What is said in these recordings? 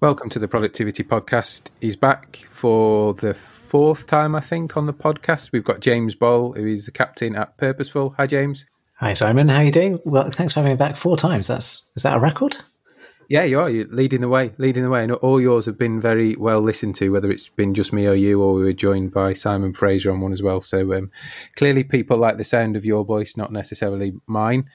Welcome to the Productivity Podcast. He's back for the fourth time, I think, on the podcast. We've got James Boll, who is the captain at Purposeful. Hi, James. Hi, Simon. How are you doing? Well, thanks for having me back four times. That's is that a record? Yeah, you are. You're leading the way, leading the way. And all yours have been very well listened to, whether it's been just me or you, or we were joined by Simon Fraser on one as well. So um, clearly, people like the sound of your voice, not necessarily mine.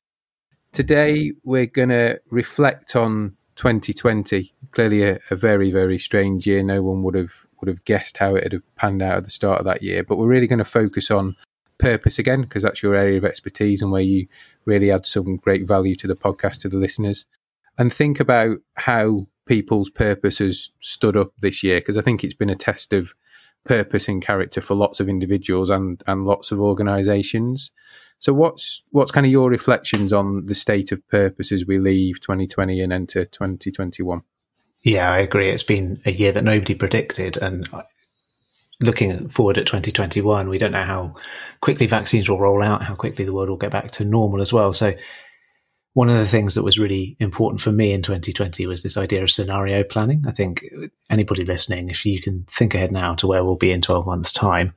Today, we're going to reflect on 2020. Clearly, a, a, very very strange year. No one would have would have guessed how it had panned out at the start of that year. But we're really going to focus on purpose again because that's your area of expertise and where you really add some great value to the podcast to the listeners. And think about how people's purpose has stood up this year because I think it's been a test of purpose and character for lots of individuals and and lots of organisations. So what's what's kind of your reflections on the state of purpose as we leave 2020 and enter 2021? Yeah, I agree. It's been a year that nobody predicted, and looking forward at 2021, we don't know how quickly vaccines will roll out, how quickly the world will get back to normal as well. So one of the things that was really important for me in 2020 was this idea of scenario planning. I think anybody listening, if you can think ahead now to where we'll be in 12 months' time,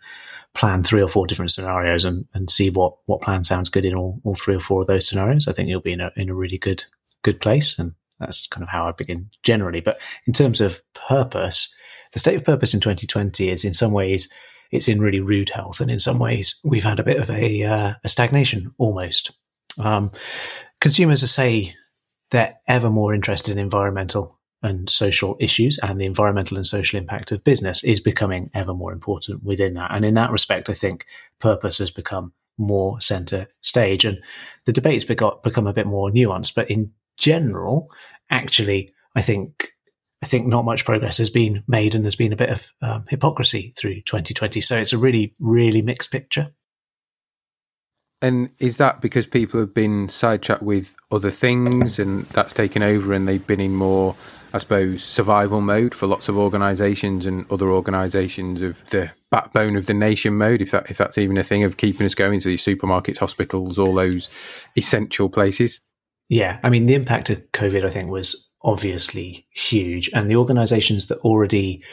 plan three or four different scenarios and, and see what, what plan sounds good in all, all three or four of those scenarios, I think you'll be in a, in a really good, good place. And that's kind of how I begin generally. But in terms of purpose, the state of purpose in 2020 is in some ways, it's in really rude health. And in some ways, we've had a bit of a, uh, a stagnation almost. Um, consumers say they're ever more interested in environmental and social issues and the environmental and social impact of business is becoming ever more important within that. And in that respect, I think purpose has become more center stage and the debates got become a bit more nuanced. But in general, actually, I think I think not much progress has been made, and there's been a bit of um, hypocrisy through 2020. So it's a really, really mixed picture. And is that because people have been sidetracked with other things, and that's taken over, and they've been in more I suppose, survival mode for lots of organisations and other organisations of the backbone of the nation mode, if that if that's even a thing of keeping us going. So these supermarkets, hospitals, all those essential places. Yeah, I mean the impact of COVID, I think, was obviously huge, and the organisations that already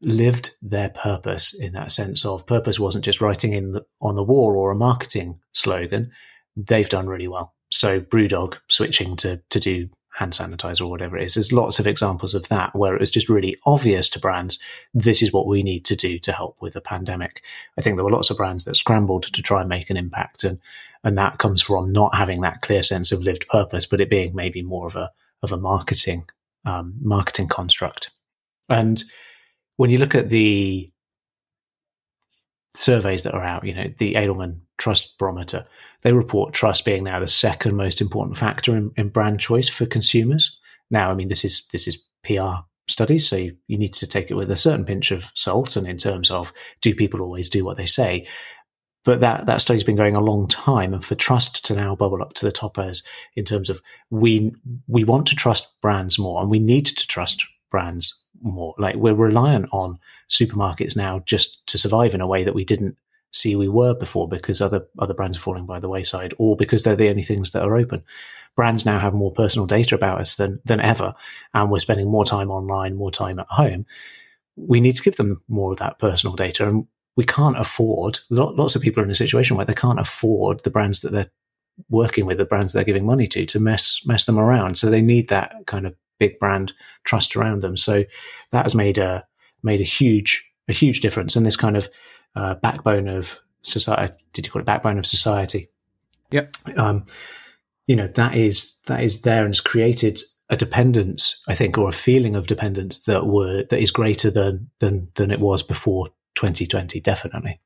lived their purpose in that sense of purpose wasn't just writing in the, on the wall or a marketing slogan. They've done really well. So BrewDog switching to to do hand sanitizer or whatever it is. There's lots of examples of that where it was just really obvious to brands, this is what we need to do to help with the pandemic. I think there were lots of brands that scrambled to try and make an impact and and that comes from not having that clear sense of lived purpose, but it being maybe more of a of a marketing um, marketing construct. And when you look at the surveys that are out, you know, the Edelman Trust Barometer, they report trust being now the second most important factor in, in brand choice for consumers. Now, I mean, this is this is PR studies, so you, you need to take it with a certain pinch of salt. And in terms of do people always do what they say, but that that study's been going a long time, and for trust to now bubble up to the top as in terms of we we want to trust brands more, and we need to trust brands more. Like we're reliant on supermarkets now just to survive in a way that we didn't see we were before because other other brands are falling by the wayside or because they're the only things that are open. Brands now have more personal data about us than than ever, and we're spending more time online, more time at home. We need to give them more of that personal data, and we can't afford. Lots of people are in a situation where they can't afford the brands that they're working with, the brands they're giving money to, to mess mess them around. So they need that kind of big brand trust around them. So that has made a made a huge a huge difference, and this kind of uh, backbone of society. Did you call it backbone of society? Yep. Um, you know that is that is there and has created a dependence, I think, or a feeling of dependence that were that is greater than than than it was before 2020. Definitely.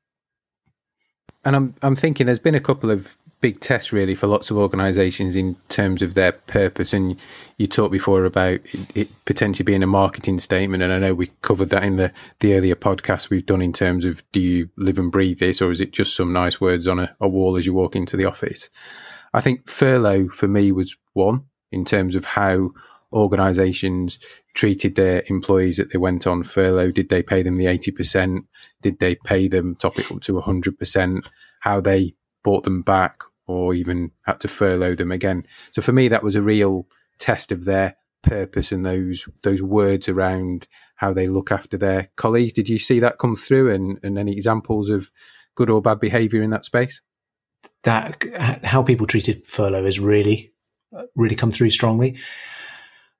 And I'm I'm thinking there's been a couple of big test really for lots of organisations in terms of their purpose. And you talked before about it, potentially being a marketing statement, and I know we covered that in the the earlier podcast we've done in terms of do you live and breathe this, or is it just some nice words on a, a wall as you walk into the office? I think furlough for me was one in terms of how organisations treated their employees that they went on furlough. Did they pay them the eighty percent? Did they pay them top it up to hundred percent? How they bought them back or even had to furlough them again. So for me, that was a real test of their purpose and those those words around how they look after their colleagues. Did you see that come through, and, and any examples of good or bad behaviour in that space? That how people treated furlough is really really come through strongly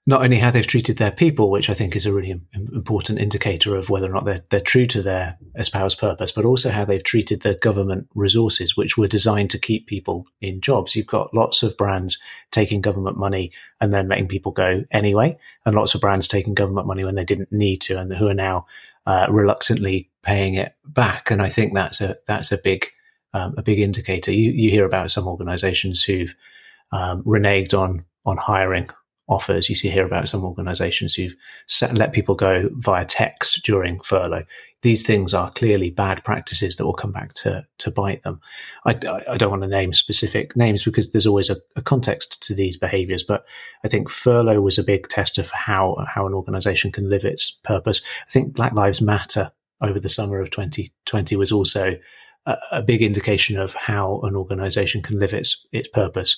not only how they've treated their people, which I think is a really important indicator of whether or not they're, they're true to their espoused purpose, but also how they've treated the government resources, which were designed to keep people in jobs. You've got lots of brands taking government money and then letting people go anyway, and lots of brands taking government money when they didn't need to, and who are now uh, reluctantly paying it back. And I think that's a that's a big um, a big indicator. You you hear about some organisations who've um, reneged on on hiring offers. You see here about some organizations who've set, let people go via text during furlough. These things are clearly bad practices that will come back to, to bite them. I, I don't want to name specific names because there's always a, a, context to these behaviors, but I think furlough was a big test of how, how an organization can live its purpose. I think Black Lives Matter over the summer of 2020 was also a, a big indication of how an organization can live its, its purpose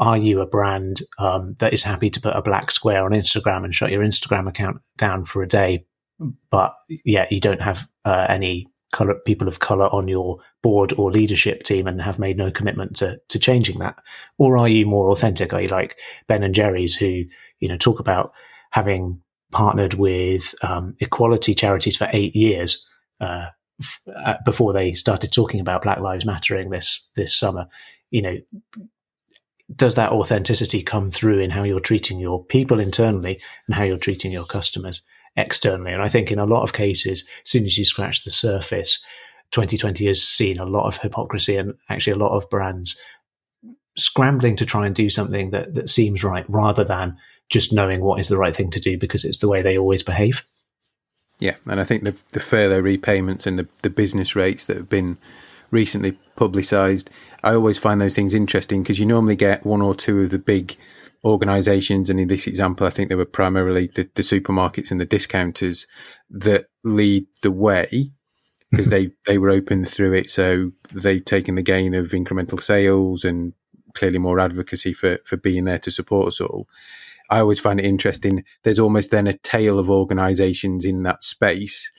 are you a brand um, that is happy to put a black square on Instagram and shut your Instagram account down for a day, but yeah, you don't have uh, any color people of color on your board or leadership team and have made no commitment to to changing that, or are you more authentic? Are you like Ben and Jerry's who you know talk about having partnered with um, equality charities for eight years? Uh, f- uh, before they started talking about Black Lives Mattering this this summer, you know, does that authenticity come through in how you're treating your people internally and how you're treating your customers externally? And I think in a lot of cases, as soon as you scratch the surface, 2020 has seen a lot of hypocrisy and actually a lot of brands scrambling to try and do something that, that seems right rather than just knowing what is the right thing to do because it's the way they always behave. Yeah, and I think the the furlough repayments and the, the business rates that have been recently publicised. I always find those things interesting because you normally get one or two of the big organisations, and in this example, I think they were primarily the, the supermarkets and the discounters that lead the way because they, they were open through it. So they've taken the gain of incremental sales and clearly more advocacy for, for being there to support us all. I always find it interesting. There's almost then a tail of organisations in that space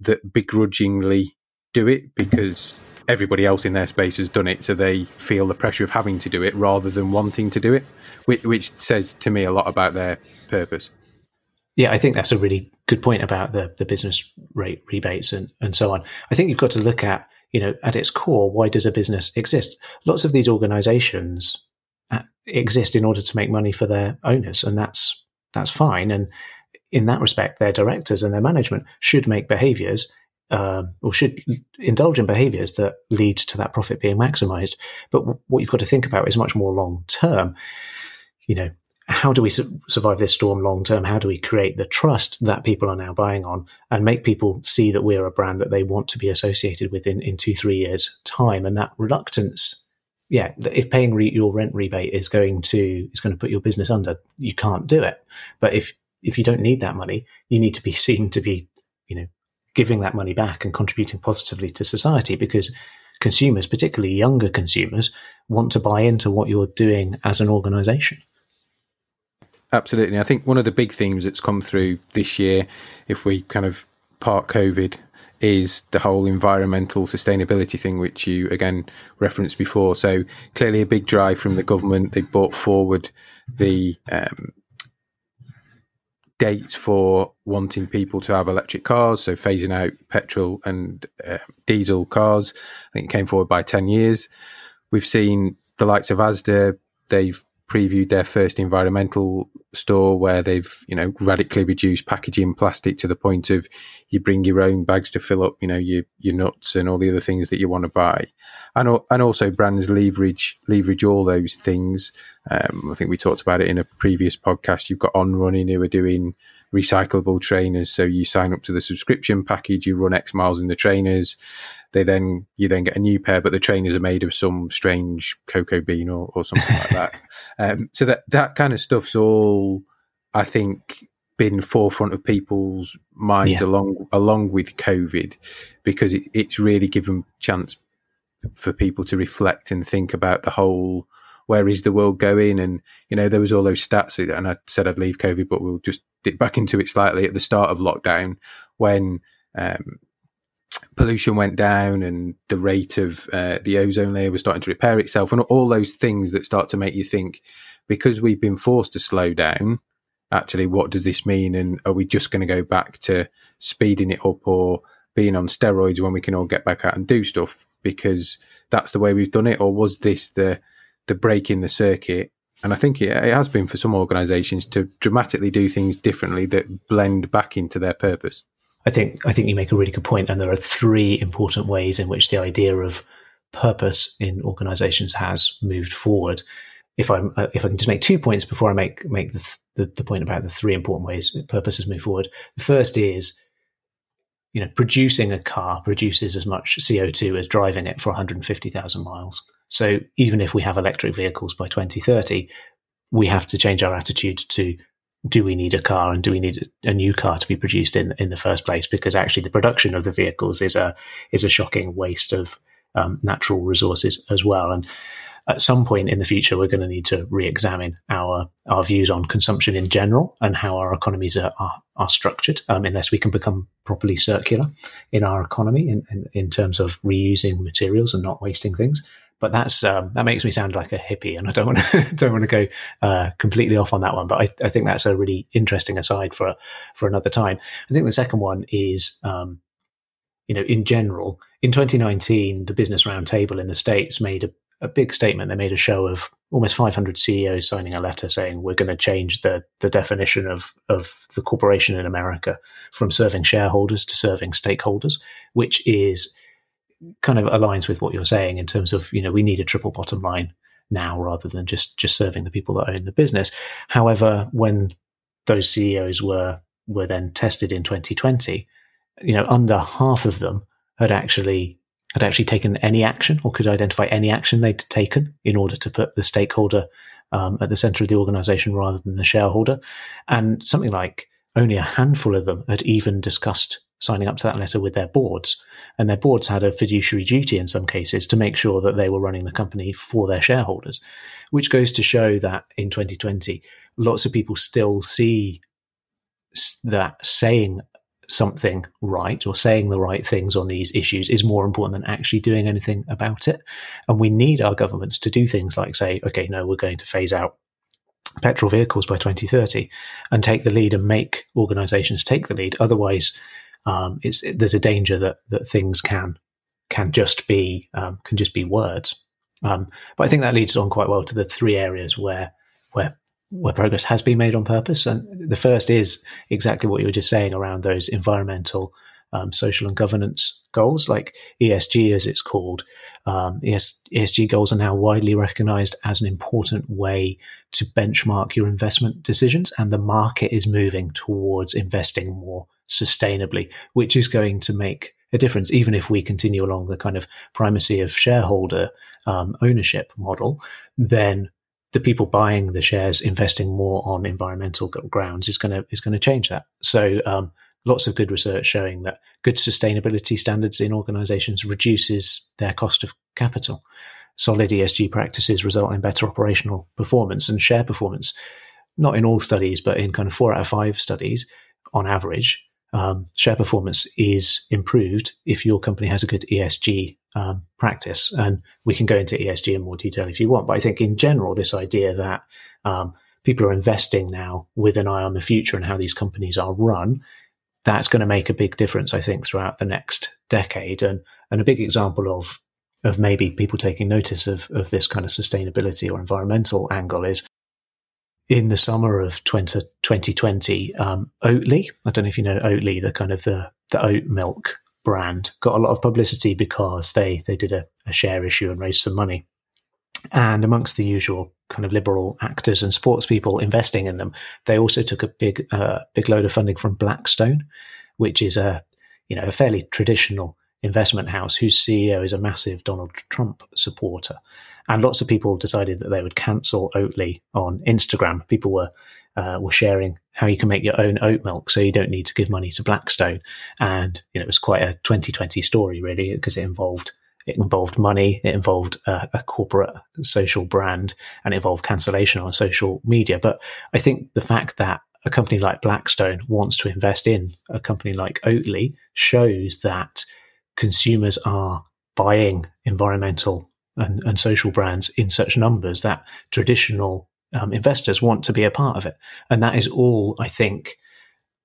that begrudgingly do it because everybody else in their space has done it, so they feel the pressure of having to do it rather than wanting to do it, which, which says to me a lot about their purpose. Yeah, I think that's a really good point about the the business rate rebates and, and so on. I think you've got to look at, you know, at its core, why does a business exist? Lots of these organizations uh, exist in order to make money for their owners, and that's that's fine. And in that respect, their directors and their management should make behaviors uh, or should indulge in behaviors that lead to that profit being maximized. But w- what you've got to think about is much more long term. You know, how do we su- survive this storm long term? How do we create the trust that people are now buying on and make people see that we're a brand that they want to be associated with in, in two, three years' time? And that reluctance yeah, if paying re- your rent rebate is going to is going to put your business under, you can't do it. But if if you don't need that money, you need to be seen to be, you know, giving that money back and contributing positively to society because consumers, particularly younger consumers, want to buy into what you're doing as an organization. Absolutely. I think one of the big themes that's come through this year, if we kind of part COVID, is the whole environmental sustainability thing, which you again referenced before. So clearly a big drive from the government. They brought forward the um, dates for wanting people to have electric cars, so phasing out petrol and uh, diesel cars. I think it came forward by 10 years. We've seen the likes of Asda, they've previewed their first environmental store where they've, you know, radically reduced packaging plastic to the point of you bring your own bags to fill up, you know, your, your nuts and all the other things that you want to buy. And, and also brands leverage, leverage all those things. Um, I think we talked about it in a previous podcast. You've got On Running who are doing recyclable trainers. So you sign up to the subscription package, you run X miles in the trainers. They then you then get a new pair, but the trainers are made of some strange cocoa bean or, or something like that. Um, so that that kind of stuff's all, I think, been forefront of people's minds yeah. along along with COVID, because it, it's really given chance for people to reflect and think about the whole where is the world going? And, you know, there was all those stats and I said I'd leave COVID, but we'll just dip back into it slightly. At the start of lockdown when, um, pollution went down and the rate of uh, the ozone layer was starting to repair itself and all those things that start to make you think because we've been forced to slow down actually what does this mean? And are we just going to go back to speeding it up or being on steroids when we can all get back out and do stuff? Because that's the way we've done it or was this the the break in the circuit and I think it, it has been for some organizations to dramatically do things differently that blend back into their purpose I think I think you make a really good point, and there are three important ways in which the idea of purpose in organisations has moved forward. If I uh, if I can just make two points before I make make the, the, the point about the three important ways purpose has moved forward. The first is, you know, producing a car produces as much CO two as driving it for 150,000 miles. So even if we have electric vehicles by 2030, we have to change our attitude to do we need a car and do we need a new car to be produced in in the first place? Because actually, the production of the vehicles is a is a shocking waste of um, natural resources as well. And at some point in the future, we're going to need to re-examine our our views on consumption in general and how our economies are are, are structured. Um, unless we can become properly circular in our economy in, in, in terms of reusing materials and not wasting things but that's um, that makes me sound like a hippie, and I don't want to don't want to go uh, completely off on that one. But I, I, think that's a really interesting aside for for another time. I think the second one is, um, you know, in general, in 2019, the Business Roundtable in the states made a, a big statement. They made a show of almost 500 CEOs signing a letter saying we're going to change the the definition of of the corporation in America from serving shareholders to serving stakeholders, which is kind of aligns with what you're saying in terms of you know we need a triple bottom line now rather than just just serving the people that own the business. However, when those CEOs were were then tested in 2020, you know, under half of them had actually had actually taken any action or could identify any action they'd taken in order to put the stakeholder um, at the center of the organization rather than the shareholder. And something like only a handful of them had even discussed signing up to that letter with their boards. And their boards had a fiduciary duty in some cases to make sure that they were running the company for their shareholders, which goes to show that in 2020, lots of people still see that saying something right or saying the right things on these issues is more important than actually doing anything about it. And we need our governments to do things like say, okay, no, we're going to phase out petrol vehicles by 2030 and take the lead and make organizations take the lead. Otherwise, um, it's there's a danger that that things can can just be um, can just be words. Um, but I think that leads on quite well to the three areas where where where progress has been made on purpose. And the first is exactly what you were just saying around those environmental, um, social, and governance goals, like ESG as it's called. Um, ES, ESG goals are now widely recognized as an important way to benchmark your investment decisions, and the market is moving towards investing more sustainably, which is going to make a difference, even if we continue along the kind of primacy of shareholder um, ownership model, then the people buying the shares investing more on environmental grounds is going to is going to change that. So um, lots of good research showing that good sustainability standards in organizations reduces their cost of capital. Solid ESG practices result in better operational performance and share performance. Not in all studies, but in kind of four out of five studies on average, um, share performance is improved if your company has a good ESG um, practice. And we can go into ESG in more detail if you want. But I think in general, this idea that um, people are investing now with an eye on the future and how these companies are run, that's going to make a big difference, I think, throughout the next decade. And, and a big example of of maybe people taking notice of, of this kind of sustainability or environmental angle is in the summer of 20, 2020, um, Oatly, I don't know if you know Oatly, the kind of the, the oat milk brand, got a lot of publicity because they, they did a, a share issue and raised some money. And amongst the usual kind of liberal actors and sports people investing in them, they also took a big, uh, big load of funding from Blackstone, which is a, you know, a fairly traditional investment house whose CEO is a massive Donald Trump supporter. And lots of people decided that they would cancel Oatly on Instagram. People were uh, were sharing how you can make your own oat milk, so you don't need to give money to Blackstone. And you know, it was quite a 2020 story, really, because it involved It involved money, it involved a, a corporate social brand, and it involved cancellation on social media. But I think the fact that a company like Blackstone wants to invest in a company like Oatly shows that consumers are buying environmental and, and social brands in such numbers that traditional um, investors want to be a part of it. And that is all, I think,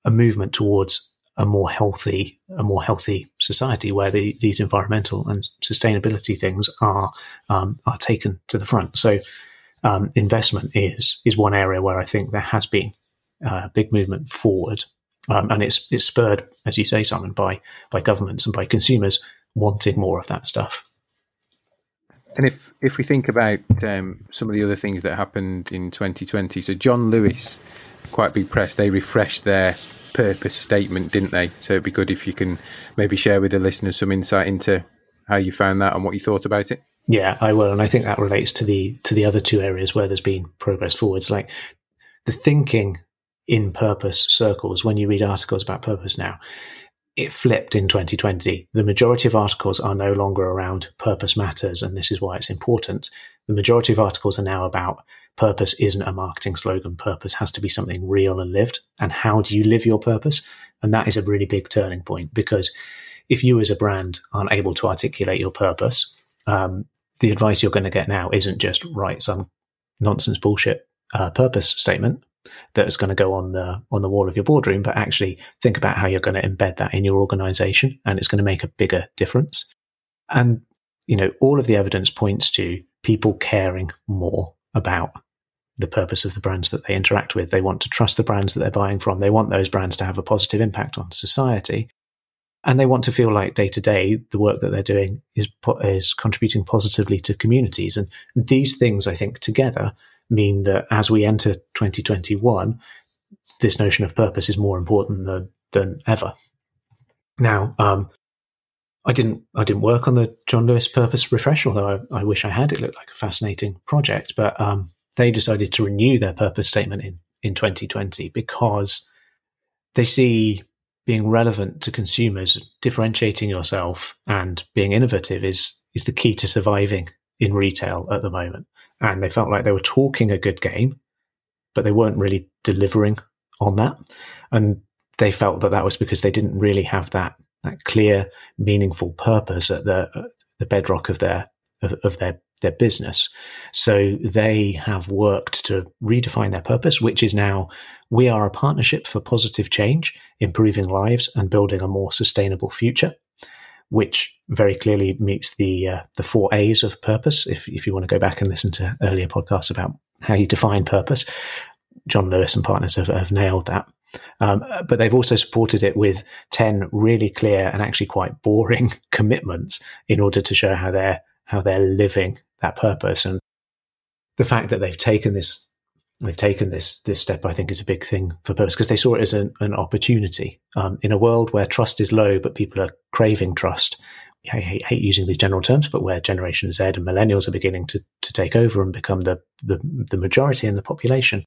a movement towards a more healthy, a more healthy society where the, these environmental and sustainability things are um, are taken to the front. So, um, investment is is one area where I think there has been a big movement forward, um, and it's it's spurred, as you say, Simon, by by governments and by consumers wanting more of that stuff. And if if we think about um, some of the other things that happened in 2020, so John Lewis, quite big press, they refreshed their purpose statement, didn't they? So it'd be good if you can maybe share with the listeners some insight into how you found that and what you thought about it. Yeah, I will, and I think that relates to the to the other two areas where there's been progress forwards, like the thinking in purpose circles. When you read articles about purpose now, it flipped in 2020. The majority of articles are no longer around purpose matters, and this is why it's important. The majority of articles are now about purpose isn't a marketing slogan. Purpose has to be something real and lived. And how do you live your purpose? And that is a really big turning point because if you as a brand aren't able to articulate your purpose, um, the advice you're going to get now isn't just write some nonsense bullshit uh, purpose statement that is going to go on the on the wall of your boardroom, but actually think about how you're going to embed that in your organization, and it's going to make a bigger difference. And you know, all of the evidence points to people caring more about the purpose of the brands that they interact with. They want to trust the brands that they're buying from. They want those brands to have a positive impact on society. And they want to feel like day to day, the work that they're doing is, is contributing positively to communities. And these things, I think, together mean that as we enter 2021, this notion of purpose is more important than, than ever. Now, um, I didn't I didn't work on the John Lewis Purpose Refresh, although I, I wish I had. It looked like a fascinating project, but um, they decided to renew their purpose statement in in 2020 because they see being relevant to consumers, differentiating yourself, and being innovative is is the key to surviving in retail at the moment and they felt like they were talking a good game, but they weren't really delivering on that. And they felt that that was because they didn't really have that that clear, meaningful purpose at the uh, the bedrock of their of, of their their business. So they have worked to redefine their purpose, which is now we are a partnership for positive change, improving lives, and building a more sustainable future which very clearly meets the uh, the four A's of purpose. If if you want to go back and listen to earlier podcasts about how you define purpose, John Lewis and partners have, have nailed that. Um, but they've also supported it with ten really clear and actually quite boring commitments in order to show how they're how they're living that purpose and the fact that they've taken this they've taken this this step, I think, is a big thing for purpose because they saw it as an, an opportunity um, in a world where trust is low, but people are craving trust. I hate, hate, using these general terms, but where Generation Z and millennials are beginning to to take over and become the the, the majority in the population,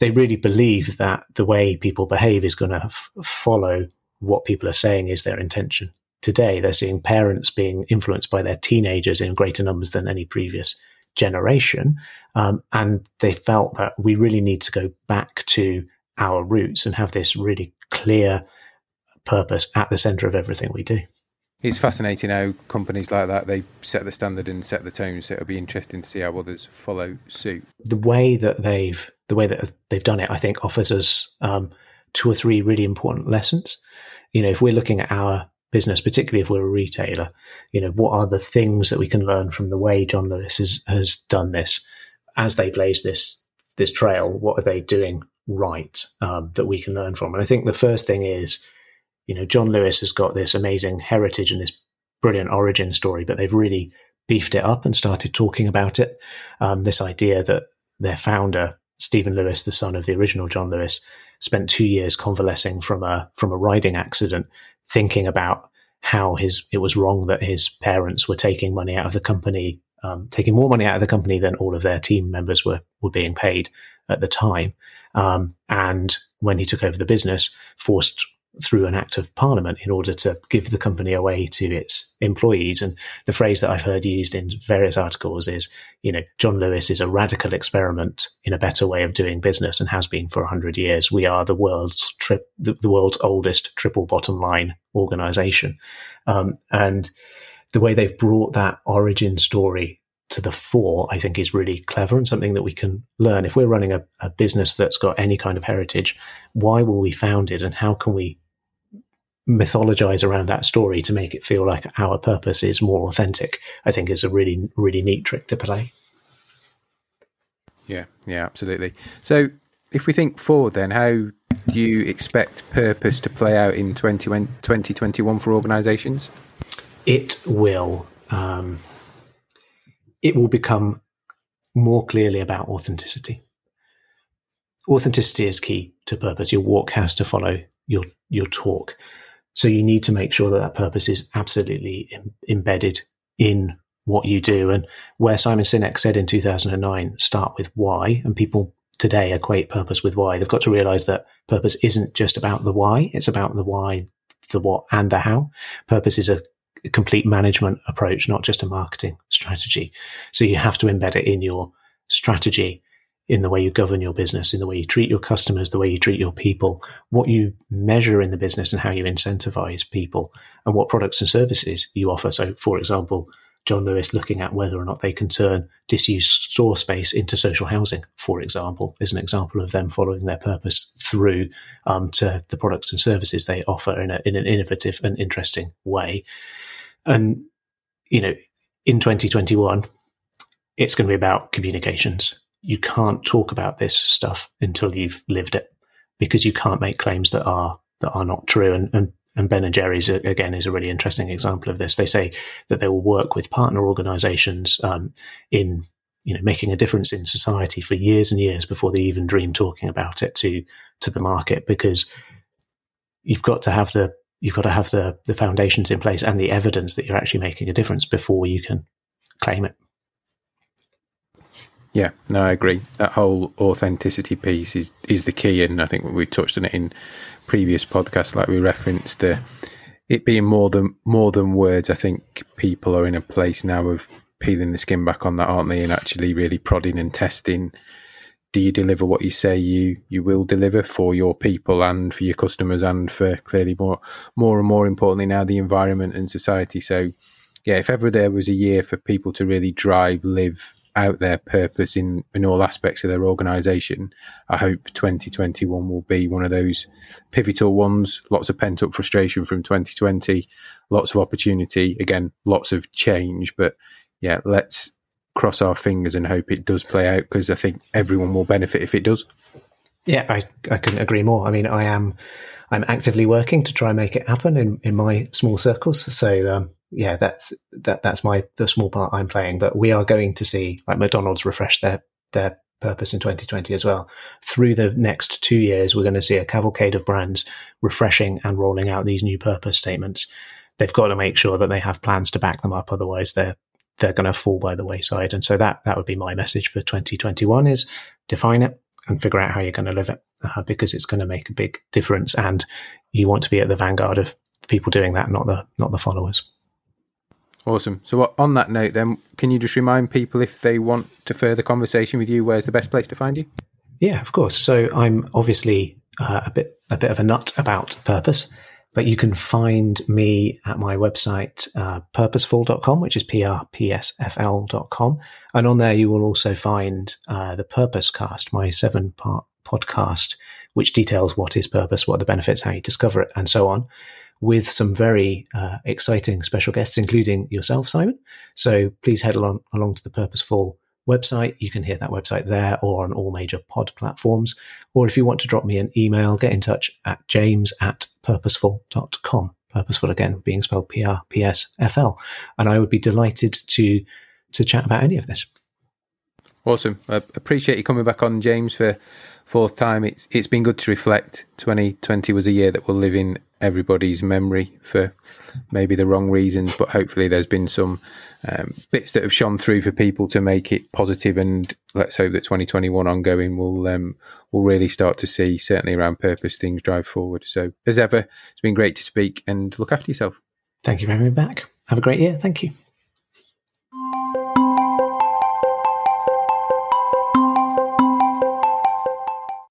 they really believe that the way people behave is going to f- follow what people are saying is their intention. Today, they're seeing parents being influenced by their teenagers in greater numbers than any previous generation. Um, and they felt that we really need to go back to our roots and have this really clear purpose at the center of everything we do. It's fascinating how companies like that they set the standard and set the tone. So it'll be interesting to see how others follow suit. The way that they've the way that they've done it, I think, offers us um, two or three really important lessons. You know, if we're looking at our business, particularly if we're a retailer, you know, what are the things that we can learn from the way John Lewis has, has done this as they blaze this this trail? What are they doing right um, that we can learn from? And I think the first thing is, you know, John Lewis has got this amazing heritage and this brilliant origin story, but they've really beefed it up and started talking about it. Um, this idea that their founder, Spedan Lewis, the son of the original John Lewis, spent two years convalescing from a from a riding accident thinking about how his it was wrong that his parents were taking money out of the company, um, taking more money out of the company than all of their team members were were being paid at the time. Um, and when he took over the business, forced through an act of parliament in order to give the company away to its employees. And the phrase that I've heard used in various articles is, you know, John Lewis is a radical experiment in a better way of doing business and has been for hundred years. We are the world's tri- the, the, world's oldest triple bottom line organization. Um, and the way they've brought that origin story to the fore, I think is really clever and something that we can learn. If we're running a, a business that's got any kind of heritage, why were we founded and how can we mythologize around that story to make it feel like our purpose is more authentic, I think is a really, really neat trick to play. Yeah, yeah, absolutely. So if we think forward, then, how do you expect purpose to play out in 20, 2021 for organizations? It will. Um, it will become more clearly about authenticity. Authenticity is key to purpose. Your walk has to follow your your talk. So you need to make sure that that purpose is absolutely Im- embedded in what you do. And where Simon Sinek said in 2009, start with why, and people today equate purpose with why. They've got to realize that purpose isn't just about the why, it's about the why, the what, and the how. Purpose is a complete management approach, not just a marketing strategy. So you have to embed it in your strategy, in the way you govern your business, in the way you treat your customers, the way you treat your people, what you measure in the business and how you incentivize people, and what products and services you offer. So, for example, John Lewis looking at whether or not they can turn disused store space into social housing, for example, is an example of them following their purpose through um, to the products and services they offer in, a, in an innovative and interesting way. And, you know, in 2021, it's going to be about communications. You can't talk about this stuff until you've lived it because you can't make claims that are that are not true. And, and, and Ben and Jerry's again is a really interesting example of this. They say that they will work with partner organizations um, in you know making a difference in society for years and years before they even dream talking about it to to the market because you've got to have the you've got to have the the foundations in place and the evidence that you're actually making a difference before you can claim it. Yeah, no, I agree. That whole authenticity piece is is the key, and I think we touched on it in previous podcasts, like we referenced uh, it being more than more than words. I think people are in a place now of peeling the skin back on that, aren't they, and actually really prodding and testing do you deliver what you say you you will deliver for your people and for your customers and for clearly more more and more importantly now the environment and society so yeah if ever there was a year for people to really drive live out their purpose in in all aspects of their organization i hope 2021 will be one of those pivotal ones lots of pent up frustration from 2020 lots of opportunity again lots of change but yeah let's cross our fingers and hope it does play out because I think everyone will benefit if it does. Yeah, I, I couldn't agree more. I mean, I am I'm actively working to try and make it happen in, in my small circles. So um, yeah, that's that that's my the small part I'm playing. But we are going to see like McDonald's refresh their their purpose in 2020 as well. Through the next two years, we're going to see a cavalcade of brands refreshing and rolling out these new purpose statements. They've got to make sure that they have plans to back them up. Otherwise, they're they're going to fall by the wayside. And so that that would be my message for 2021 is define it and figure out how you're going to live it uh, because it's going to make a big difference. And you want to be at the vanguard of people doing that, not the not the followers. Awesome. So on that note, then, can you just remind people if they want to further conversation with you, where's the best place to find you? Yeah, of course. So I'm obviously uh, a bit a bit of a nut about purpose. But you can find me at my website, uh, purposeful.com, which is prpsfl.com. And on there, you will also find uh, the Purpose Cast, my seven part podcast, which details what is purpose, what are the benefits, how you discover it, and so on, with some very uh, exciting special guests, including yourself, Simon. So please head along, along to the Purposeful website. You can hear that website there or on all major pod platforms. Or if you want to drop me an email, get in touch at james at purposeful.com. Purposeful again being spelled P R P S F L. And I would be delighted to to chat about any of this. Awesome. I appreciate you coming back on, James, for fourth time. It's it's been good to reflect. 2020 was a year that we'll live in everybody's memory for maybe the wrong reasons, but hopefully there's been some um, bits that have shone through for people to make it positive, and let's hope that 2021 ongoing will um, will really start to see certainly around purpose things drive forward. So as ever, it's been great to speak and look after yourself. Thank you for having me back. Have a great year. Thank you.